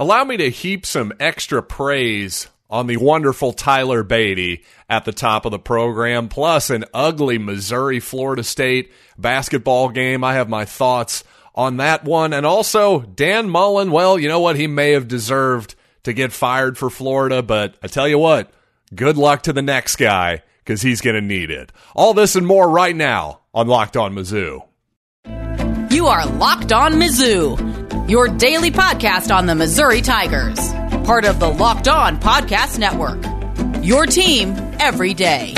allow me to heap some extra praise on the wonderful Tyler Badie at the top of the program, plus an ugly Missouri Florida State basketball game. I have my thoughts on that one. And also, Dan Mullen, well, you know what? He may have deserved to get fired for Florida, but I tell you what, good luck to the next guy because he's going to need it. All this and more right now on Locked On Mizzou. You are Locked On Mizzou, your daily podcast on the Missouri Tigers, part of the Locked On Podcast Network. Your team every day.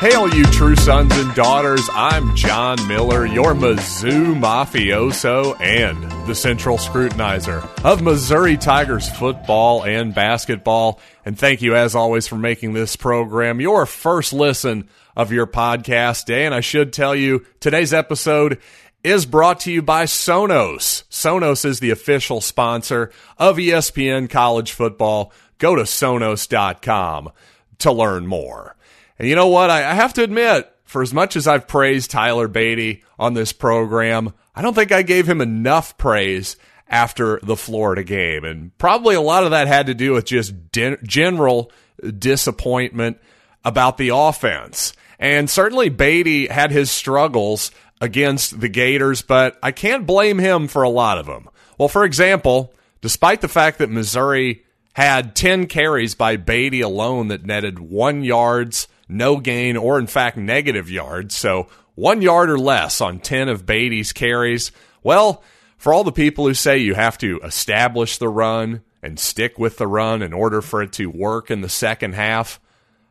Hail, you true sons and daughters. I'm John Miller, your Mizzou mafioso and the central scrutinizer of Missouri Tigers football and basketball. And thank you, as always, for making this program your first listen of your podcast day. And I should tell you, today's episode is brought to you by Sonos. Sonos is the official sponsor of ESPN College Football. Go to Sonos.com to learn more. And you know what? I, I have to admit, for as much as I've praised Tyler Badie on this program, I don't think I gave him enough praise after the Florida game. And probably a lot of that had to do with just de- general disappointment about the offense. And certainly Badie had his struggles against the Gators, but I can't blame him for a lot of them. Well, for example, despite the fact that Missouri had 10 carries by Badie alone that netted one yards, no gain, or in fact negative yards. So one yard or less on 10 of Badie's carries. Well, for all the people who say you have to establish the run and stick with the run in order for it to work in the second half,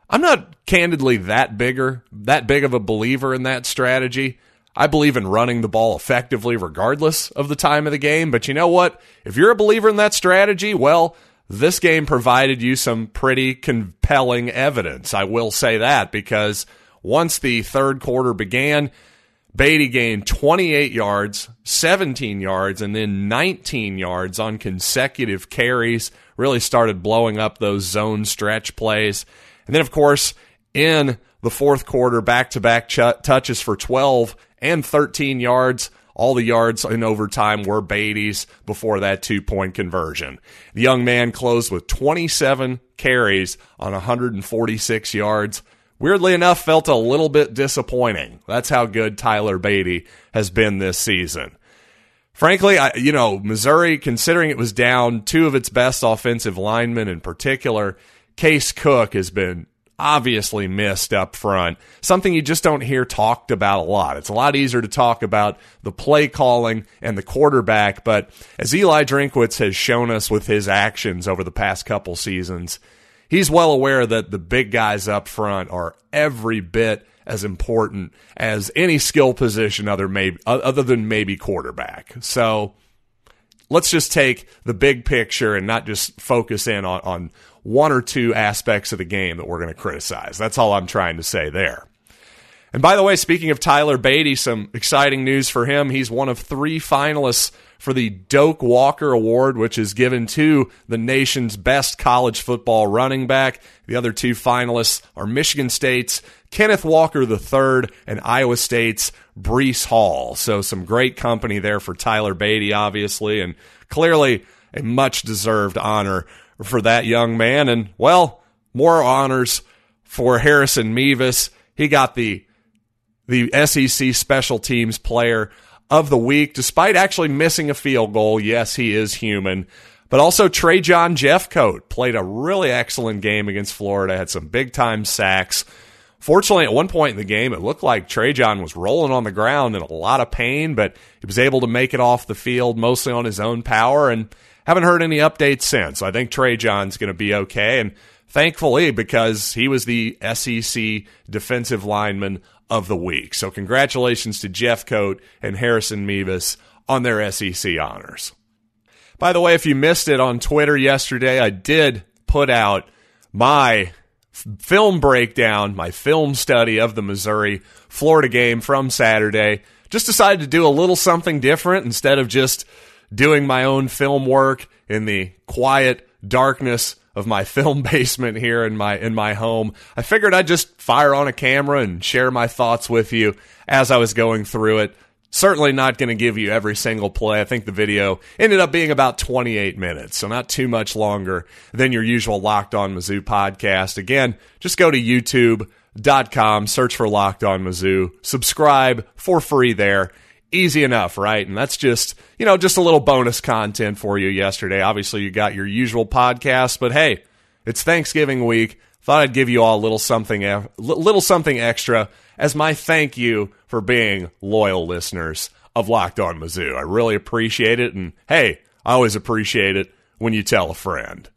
I'm not candidly that bigger, that big of a believer in that strategy. I believe in running the ball effectively regardless of the time of the game. But you know what? If you're a believer in that strategy, well, this game provided you some pretty compelling evidence. I will say that because once the third quarter began, Badie gained 28 yards, 17 yards, and then 19 yards on consecutive carries. Really started blowing up those zone stretch plays. And then, of course, in the fourth quarter, back to back touches for 12 and 13 yards. All the yards in overtime were Badie's before that two point conversion. The young man closed with 27 carries on 146 yards. Weirdly enough, felt a little bit disappointing. That's how good Tyler Badie has been this season. Frankly, I, you know, Missouri, considering it was down two of its best offensive linemen in particular, Case Cook has been obviously missed up front. Something you just don't hear talked about a lot. It's a lot easier to talk about the play calling and the quarterback, but as Eli Drinkwitz has shown us with his actions over the past couple seasons, he's well aware that the big guys up front are every bit as important as any skill position other maybe other than maybe quarterback. So let's just take the big picture and not just focus in on, on one or two aspects of the game that we're going to criticize. That's all I'm trying to say there. And by the way, speaking of Tyler Badie, some exciting news for him. He's one of three finalists for the Doak Walker Award, which is given to the nation's best college football running back. The other two finalists are Michigan State's Kenneth Walker III and Iowa State's Breece Hall. So some great company there for Tyler Badie, obviously, and clearly a much deserved honor for that young man. And, well, more honors for Harrison Mevis. He got the the SEC Special Teams Player of the Week, despite actually missing a field goal. Yes, he is human. But also Trajan Jeffcoat played a really excellent game against Florida, had some big time sacks. Fortunately, at one point in the game, it looked like Trajan was rolling on the ground in a lot of pain, but he was able to make it off the field mostly on his own power. And haven't heard any updates since. I think Trajan's going to be okay. And thankfully, because he was the SEC defensive lineman of the week. So congratulations to Jeffcoat and Harrison Mevis on their SEC honors. By the way, if you missed it on Twitter yesterday, I did put out my film breakdown, my film study of the Missouri Florida game from Saturday. Just decided to do a little something different instead of just doing my own film work in the quiet darkness of my film basement here in my in my home. I figured I'd just fire on a camera and share my thoughts with you as I was going through it. certainly not going to give you every single play. I think the video ended up being about 28 minutes, so not too much longer than your usual Locked On Mizzou podcast. Again, just go to youtube.com, search for Locked On Mizzou, subscribe for free there. Easy enough, right? And that's just, you know, just a little bonus content for you yesterday. Obviously, you got your usual podcast, but hey, it's Thanksgiving week. Thought I'd give you all a little something, little something extra as my thank you for being loyal listeners of Locked On Mizzou. I really appreciate it, and hey, I always appreciate it when you tell a friend.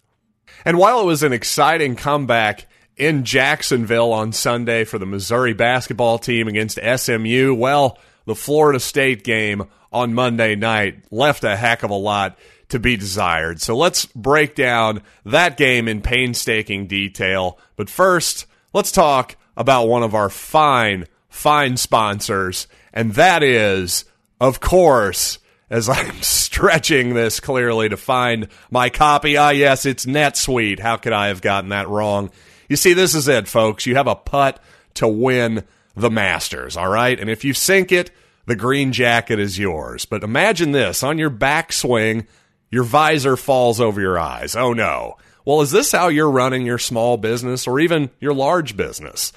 And while it was an exciting comeback in Jacksonville on Sunday for the Missouri basketball team against SMU, well, the Florida State game on Monday night left a heck of a lot to be desired. So let's break down that game in painstaking detail. But first, let's talk about one of our fine, fine sponsors, and that is, of course, as I'm stretching this clearly to find my copy. Ah, yes, it's NetSuite. How could I have gotten that wrong? You see, this is it, folks. You have a putt to win the Masters, all right? And if you sink it, the green jacket is yours. But imagine this on your backswing, your visor falls over your eyes. Oh no. Well, is this how you're running your small business or even your large business?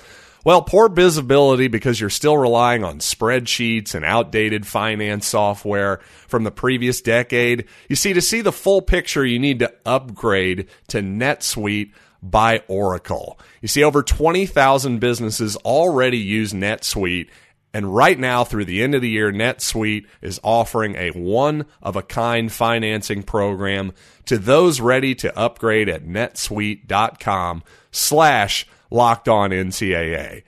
Well, poor visibility because you're still relying on spreadsheets and outdated finance software from the previous decade. You see, to see the full picture, you need to upgrade to NetSuite by Oracle. You see, over 20,000 businesses already use NetSuite and right now, through the end of the year, NetSuite is offering a one of a kind financing program to those ready to upgrade at netsuite.com slash locked on NCAA.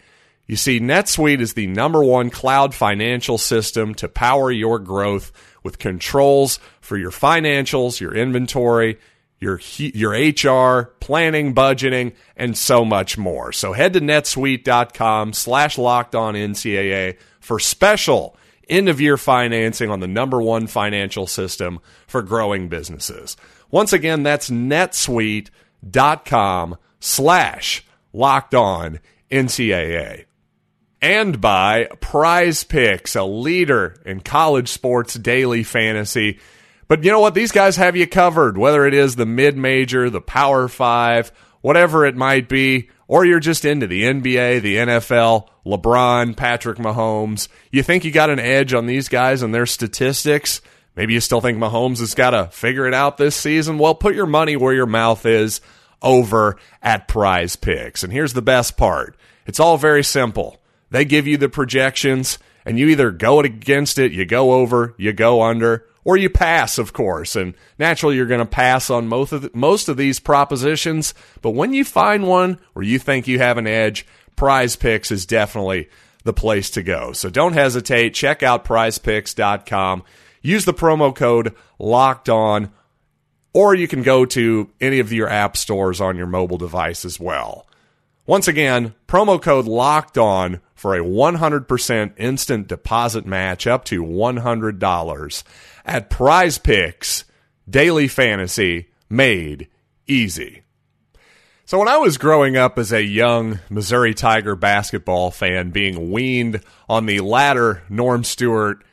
You see, NetSuite is the number one cloud financial system to power your growth with controls for your financials, your inventory, your your HR, planning, budgeting, and so much more. So head to netsuite.com slash locked on NCAA for special end of year financing on the number one financial system for growing businesses. Once again, that's netsuite.com slash locked on NCAA. And by Prize Picks, a leader in college sports daily fantasy. But you know what? These guys have you covered, whether it is the mid major, the power five, whatever it might be, or you're just into the NBA, the NFL, LeBron, Patrick Mahomes. You think you got an edge on these guys and their statistics? Maybe you still think Mahomes has got to figure it out this season? Well, put your money where your mouth is over at Prize Picks. And here's the best part it's all very simple. They give you the projections, and you either go against it, you go over, you go under, or you pass, of course. And naturally, you're going to pass on most of, the, most of these propositions. But when you find one where you think you have an edge, Prize Picks is definitely the place to go. So don't hesitate. Check out prizepicks.com. Use the promo code locked on, or you can go to any of your app stores on your mobile device as well. Once again, promo code locked on for a 100% instant deposit match up to $100 at Prize Picks Daily Fantasy Made Easy. So, when I was growing up as a young Missouri Tiger basketball fan, being weaned on the latter Norm Stewart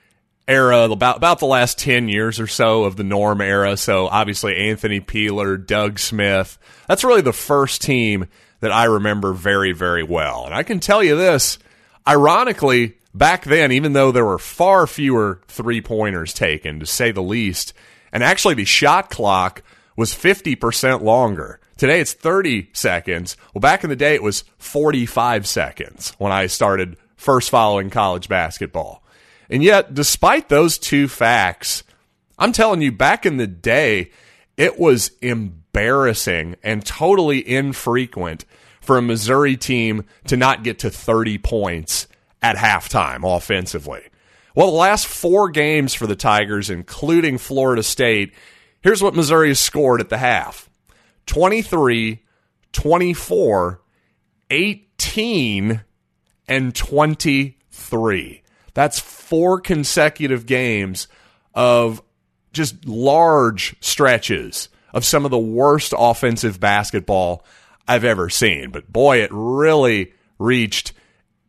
era, about, about the last 10 years or so of the Norm era, so obviously Anthony Peeler, Doug Smith, that's really the first team that I remember very, very well. And I can tell you this ironically, back then, even though there were far fewer three pointers taken, to say the least, and actually the shot clock was 50% longer. Today it's 30 seconds. Well, back in the day, it was 45 seconds when I started first following college basketball. And yet, despite those two facts, I'm telling you, back in the day, it was embarrassing and totally infrequent for a Missouri team to not get to 30 points at halftime offensively. Well, the last four games for the Tigers, including Florida State, here's what Missouri has scored at the half 23, 24, 18, and 23. That's four consecutive games of just large stretches of some of the worst offensive basketball I've ever seen. But boy, it really reached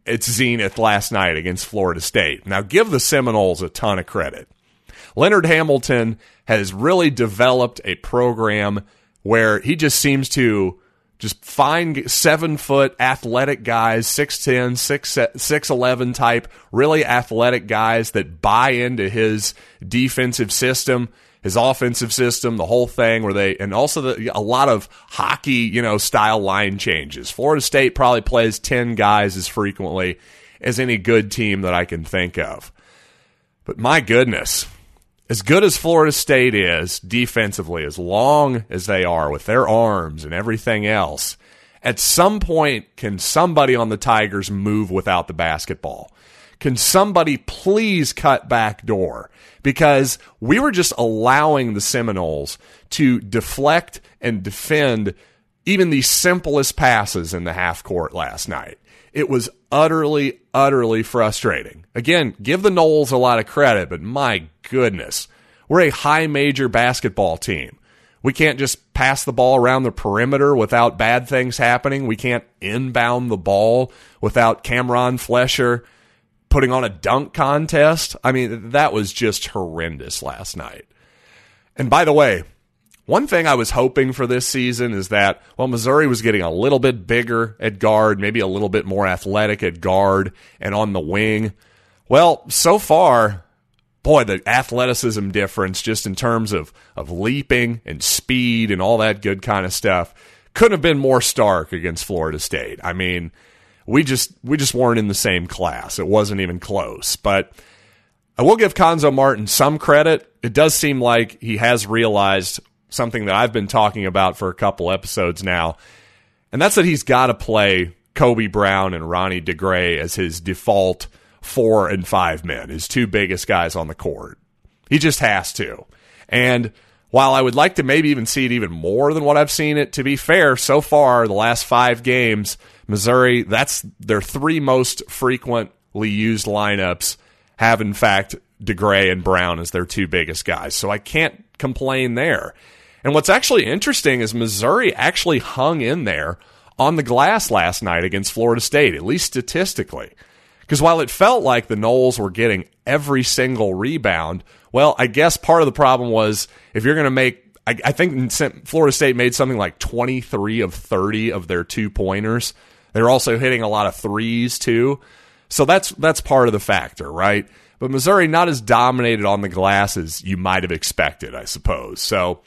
its zenith last night against Florida State. Now, give the Seminoles a ton of credit. Leonard Hamilton has really developed a program where he just seems to just find seven foot athletic guys, 6'10, 6, 6'11 type, really athletic guys that buy into his defensive system, his offensive system, the whole thing where they, and also the, a lot of hockey, you know, style line changes. Florida State probably plays 10 guys as frequently as any good team that I can think of. But my goodness, as good as Florida State is defensively, as long as they are with their arms and everything else, at some point, can somebody on the Tigers move without the basketball? Can somebody please cut back door? Because we were just allowing the Seminoles to deflect and defend even the simplest passes in the half court last night. It was utterly, utterly frustrating. Again, give the Noles a lot of credit, but my goodness, we're a high major basketball team. We can't just pass the ball around the perimeter without bad things happening. We can't inbound the ball without Cameron Fletcher putting on a dunk contest. I mean, that was just horrendous last night. And by the way, one thing I was hoping for this season is that, well, Missouri was getting a little bit bigger at guard, maybe a little bit more athletic at guard and on the wing. Well, so far, boy, the athleticism difference just in terms of, of leaping and speed and all that good kind of stuff couldn't have been more stark against Florida State. I mean, we just we just weren't in the same class. It wasn't even close. But I will give Cuonzo Martin some credit. It does seem like he has realized something that I've been talking about for a couple episodes now, and that's that he's got to play Kobe Brown and Ronnie DeGray as his default four and five men, his two biggest guys on the court. He just has to. And while I would like to maybe even see it even more than what I've seen it, to be fair, so far, the last five games, Missouri, that's their three most frequently used lineups have, in fact, DeGray and Brown as their two biggest guys. So I can't complain there. And what's actually interesting is Missouri actually hung in there on the glass last night against Florida State, at least statistically. Because while it felt like the Noles were getting every single rebound, well, I guess part of the problem was if you're going to make, I, I, think Florida State made something like 23 of 30 of their two pointers. They're also hitting a lot of threes too. So that's that's part of the factor, right? But Missouri not as dominated on the glass as you might have expected, I suppose. So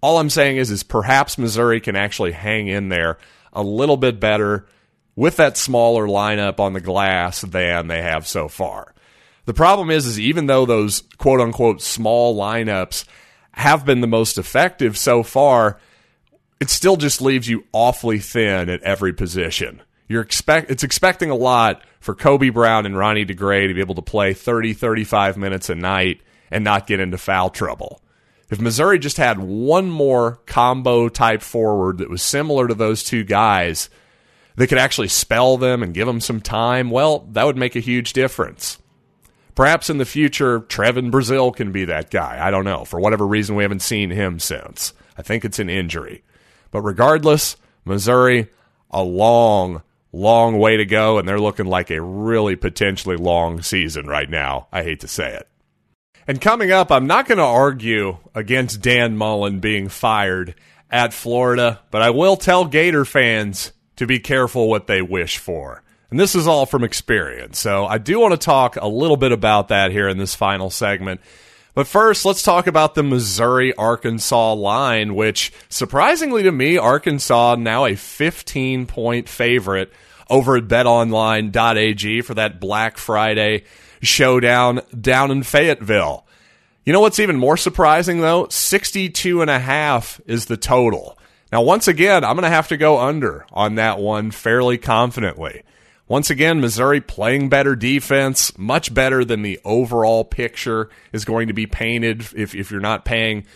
all I'm saying is, is perhaps Missouri can actually hang in there a little bit better with that smaller lineup on the glass than they have so far. The problem is, is even though those quote unquote small lineups have been the most effective so far, it still just leaves you awfully thin at every position. You're expect it's expecting a lot for Kobe Brown and Ronnie DeGray to be able to play 30, 35 minutes a night and not get into foul trouble. If Missouri just had one more combo type forward that was similar to those two guys that could actually spell them and give them some time, well, that would make a huge difference. Perhaps in the future, Trevon Brazile can be that guy. I don't know. For whatever reason, we haven't seen him since. I think it's an injury. But regardless, Missouri, a long, long way to go, and they're looking like a really potentially long season right now. I hate to say it. And coming up, I'm not going to argue against Dan Mullen being fired at Florida, but I will tell Gator fans to be careful what they wish for. And this is all from experience. So I do want to talk a little bit about that here in this final segment. But first, let's talk about the Missouri Arkansas line, which surprisingly to me, Arkansas now a 15 point favorite over at betonline.ag for that Black Friday showdown down in Fayetteville. You know what's even more surprising though? 62 and a half is the total. Now, once again, I'm going to have to go under on that one fairly confidently. Once again, Missouri playing better defense, much better than the overall picture is going to be painted if, if you're not paying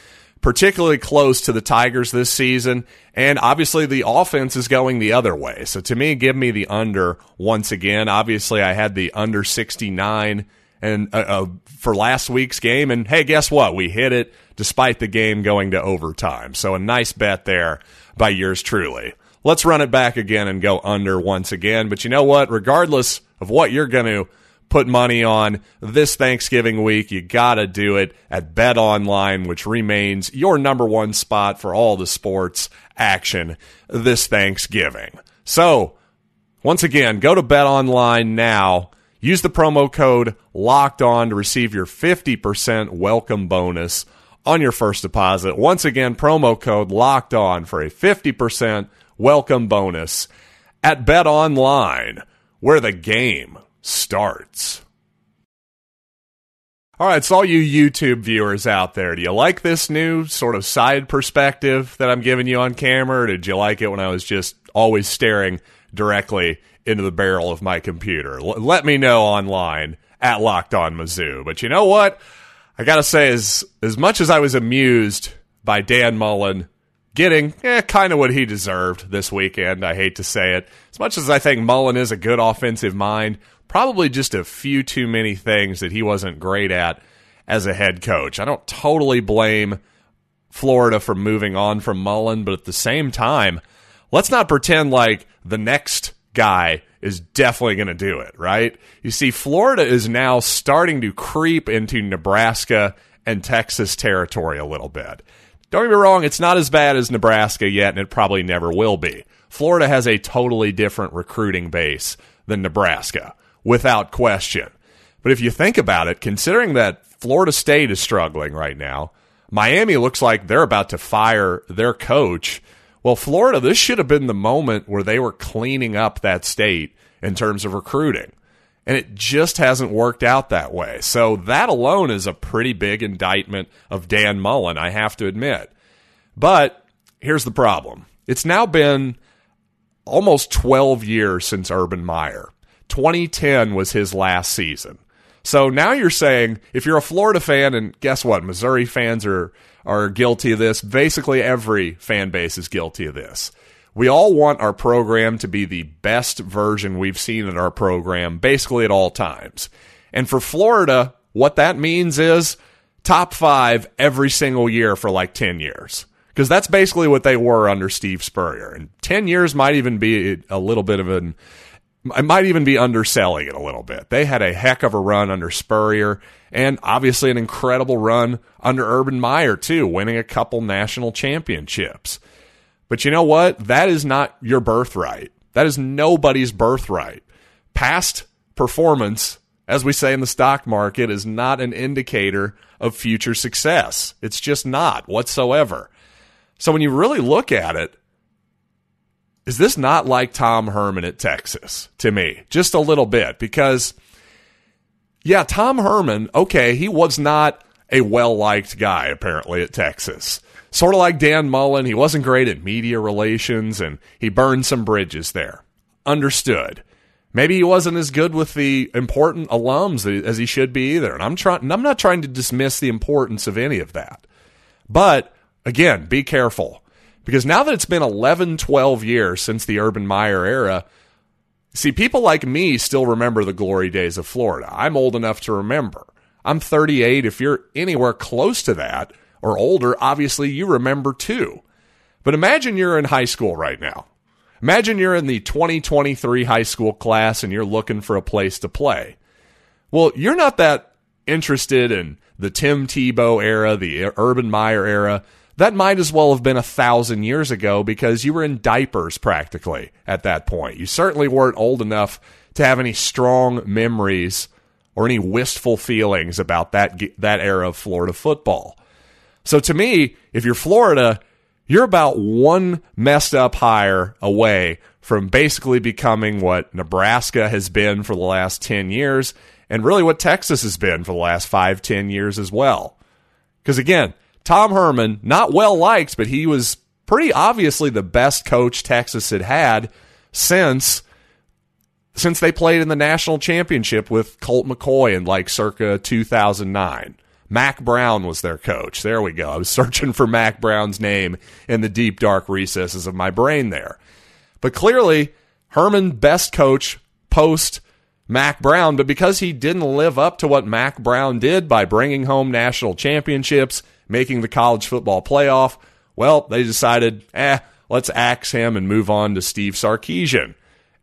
particularly close to the Tigers this season. And obviously, the offense is going the other way. So to me, give me the under once again. Obviously, I had the under 69 and uh, uh, for last week's game. And hey, guess what? We hit it despite the game going to overtime. So a nice bet there by yours truly. Let's run it back again and go under once again. But you know what? Regardless of what you're going to put money on this Thanksgiving week, you got to do it at Bet Online, which remains your number one spot for all the sports action this Thanksgiving. So, once again, go to Bet Online now. Use the promo code LOCKED ON to receive your 50% welcome bonus on your first deposit. Once again, promo code LOCKED ON for a 50% welcome bonus at Bet Online, where the game starts. All right, so all you YouTube viewers out there, do you like this new sort of side perspective that I'm giving you on camera, or did you like it when I was just always staring directly into the barrel of my computer? L- let me know online at Locked On Mizzou. But you know what? I gotta say, as as much as I was amused by Dan Mullen getting eh, kind of what he deserved this weekend, I hate to say it. As much as I think Mullen is a good offensive mind, probably just a few too many things that he wasn't great at as a head coach. I don't totally blame Florida for moving on from Mullen, but at the same time, let's not pretend like the next guy is definitely going to do it, right? You see, Florida is now starting to creep into Nebraska and Texas territory a little bit. Don't get me wrong, it's not as bad as Nebraska yet, and it probably never will be. Florida has a totally different recruiting base than Nebraska without question. But if you think about it, considering that Florida State is struggling right now, Miami looks like they're about to fire their coach. Well, Florida, this should have been the moment where they were cleaning up that state in terms of recruiting. And it just hasn't worked out that way. So that alone is a pretty big indictment of Dan Mullen, I have to admit. But here's the problem it's now been almost 12 years since Urban Meyer. 2010 was his last season. So now you're saying if you're a Florida fan, and guess what? Missouri fans are are guilty of this. Basically, every fan base is guilty of this. We all want our program to be the best version we've seen in our program, basically at all times. And for Florida, what that means is top five every single year for like 10 years. Because that's basically what they were under Steve Spurrier. And 10 years might even be a little bit of an I might even be underselling it a little bit. They had a heck of a run under Spurrier and obviously an incredible run under Urban Meyer, too, winning a couple national championships. But you know what? That is not your birthright. That is nobody's birthright. Past performance, as we say in the stock market, is not an indicator of future success. It's just not whatsoever. So when you really look at it, is this not like Tom Herman at Texas to me? Just a little bit because, yeah, Tom Herman, okay, he was not a well liked guy apparently at Texas. Sort of like Dan Mullen, he wasn't great at media relations and he burned some bridges there. Understood. Maybe he wasn't as good with the important alums as he should be either. And I'm trying I'm not trying to dismiss the importance of any of that. But again, be careful because now that it's been 11, 12 years since the Urban Meyer era, see, people like me still remember the glory days of Florida. I'm old enough to remember. I'm 38. If you're anywhere close to that or older, obviously you remember too. But imagine you're in high school right now. Imagine you're in the 2023 high school class and you're looking for a place to play. Well, you're not that interested in the Tim Tebow era, the Urban Meyer era that might as well have been a thousand years ago because you were in diapers practically at that point. You certainly weren't old enough to have any strong memories or any wistful feelings about that that era of Florida football. So to me, if you're Florida, you're about one messed up hire away from basically becoming what Nebraska has been for the last 10 years and really what Texas has been for the last five, 10 years as well. Because again, Tom Herman, not well liked, but he was pretty obviously the best coach Texas had had since since they played in the national championship with Colt McCoy in like circa 2009. Mack Brown was their coach. There we go. I was searching for Mack Brown's name in the deep dark recesses of my brain there. But clearly, Herman best coach post Mack Brown, but because he didn't live up to what Mack Brown did by bringing home national championships, making the college football playoff. Well, they decided, eh, let's axe him and move on to Steve Sarkisian.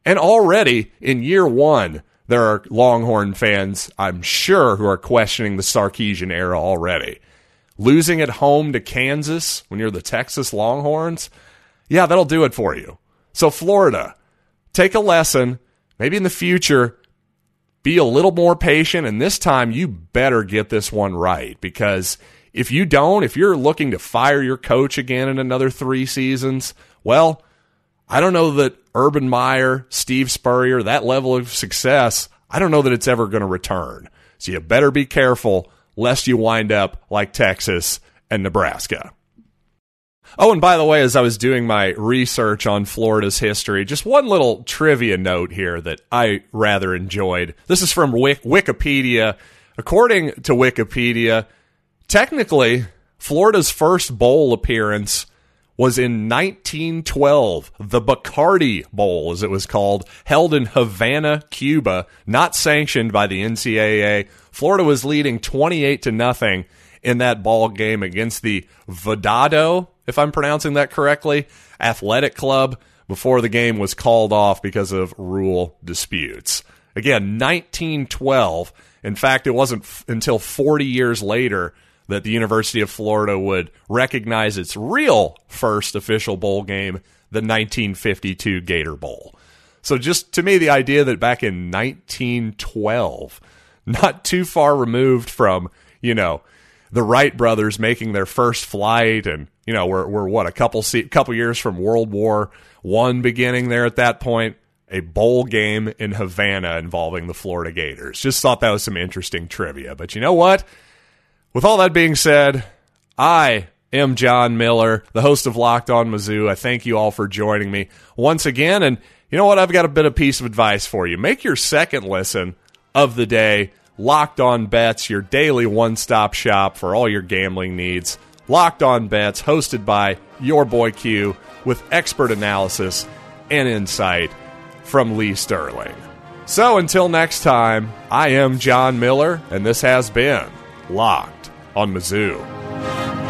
And already in year one, there are Longhorn fans, I'm sure, who are questioning the Sarkisian era already. Losing at home to Kansas when you're the Texas Longhorns, yeah, that'll do it for you. So, Florida, take a lesson. Maybe in the future, be a little more patient. And this time, you better get this one right because if you don't, if you're looking to fire your coach again in another three seasons, well, I don't know that Urban Meyer, Steve Spurrier, that level of success, I don't know that it's ever going to return. So you better be careful lest you wind up like Texas and Nebraska. Oh, and by the way, as I was doing my research on Florida's history, just one little trivia note here that I rather enjoyed. This is from Wikipedia. According to Wikipedia, technically, Florida's first bowl appearance was in 1912, the Bacardi Bowl, as it was called, held in Havana, Cuba, not sanctioned by the NCAA. Florida was leading 28 to nothing in that ball game against the Vedado, if I'm pronouncing that correctly, athletic club before the game was called off because of rule disputes. Again, 1912. In fact, it wasn't f- until 40 years later that the University of Florida would recognize its real first official bowl game, the 1952 Gator Bowl. So, just to me, the idea that back in 1912, not too far removed from, you know, the Wright brothers making their first flight, and you know, we're we're what a couple se- couple years from World War One beginning there at that point. A bowl game in Havana involving the Florida Gators. Just thought that was some interesting trivia. But you know what? With all that being said, I am John Miller, the host of Locked On Mizzou. I thank you all for joining me once again. And you know what? I've got a bit of piece of advice for you. Make your second listen of the day Locked On Bets, your daily one stop shop for all your gambling needs. Locked On Bets, hosted by your boy Q, with expert analysis and insight from Lee Sterling. So until next time, I am John Miller, and this has been Locked on Mizzou.